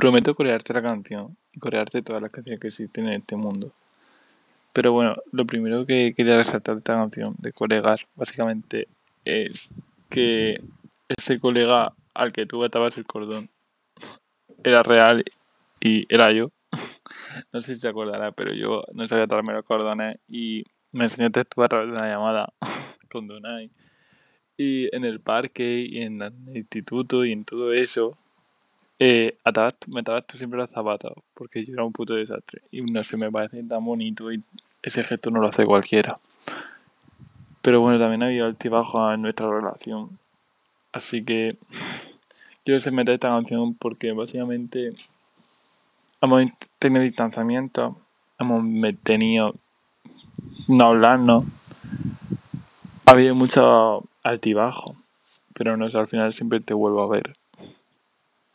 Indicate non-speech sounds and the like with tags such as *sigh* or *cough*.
Prometo corearte la canción y corearte todas las canciones que existen en este mundo. Pero bueno, lo primero que quería resaltar de esta canción, de colegas, básicamente es que ese colega al que tú atabas el cordón *laughs* era real y era yo. *laughs* No sé si se acordará, pero yo no sabía atarme los cordones y me enseñaste tú a través de una llamada *laughs* con Donai. Y en el parque y en el instituto y en todo eso, eh, atabas, me atabas tú siempre los zapatos, porque yo era un puto desastre. Y no sé, me parece tan bonito y ese gesto no lo hace cualquiera. Pero bueno, también había altibajo en nuestra relación. Así que *laughs* quiero se meter esta canción porque básicamente hemos tenido distanciamiento, hemos tenido no hablarnos. Ha habido mucho altibajo, pero no sé, al final siempre te vuelvo a ver.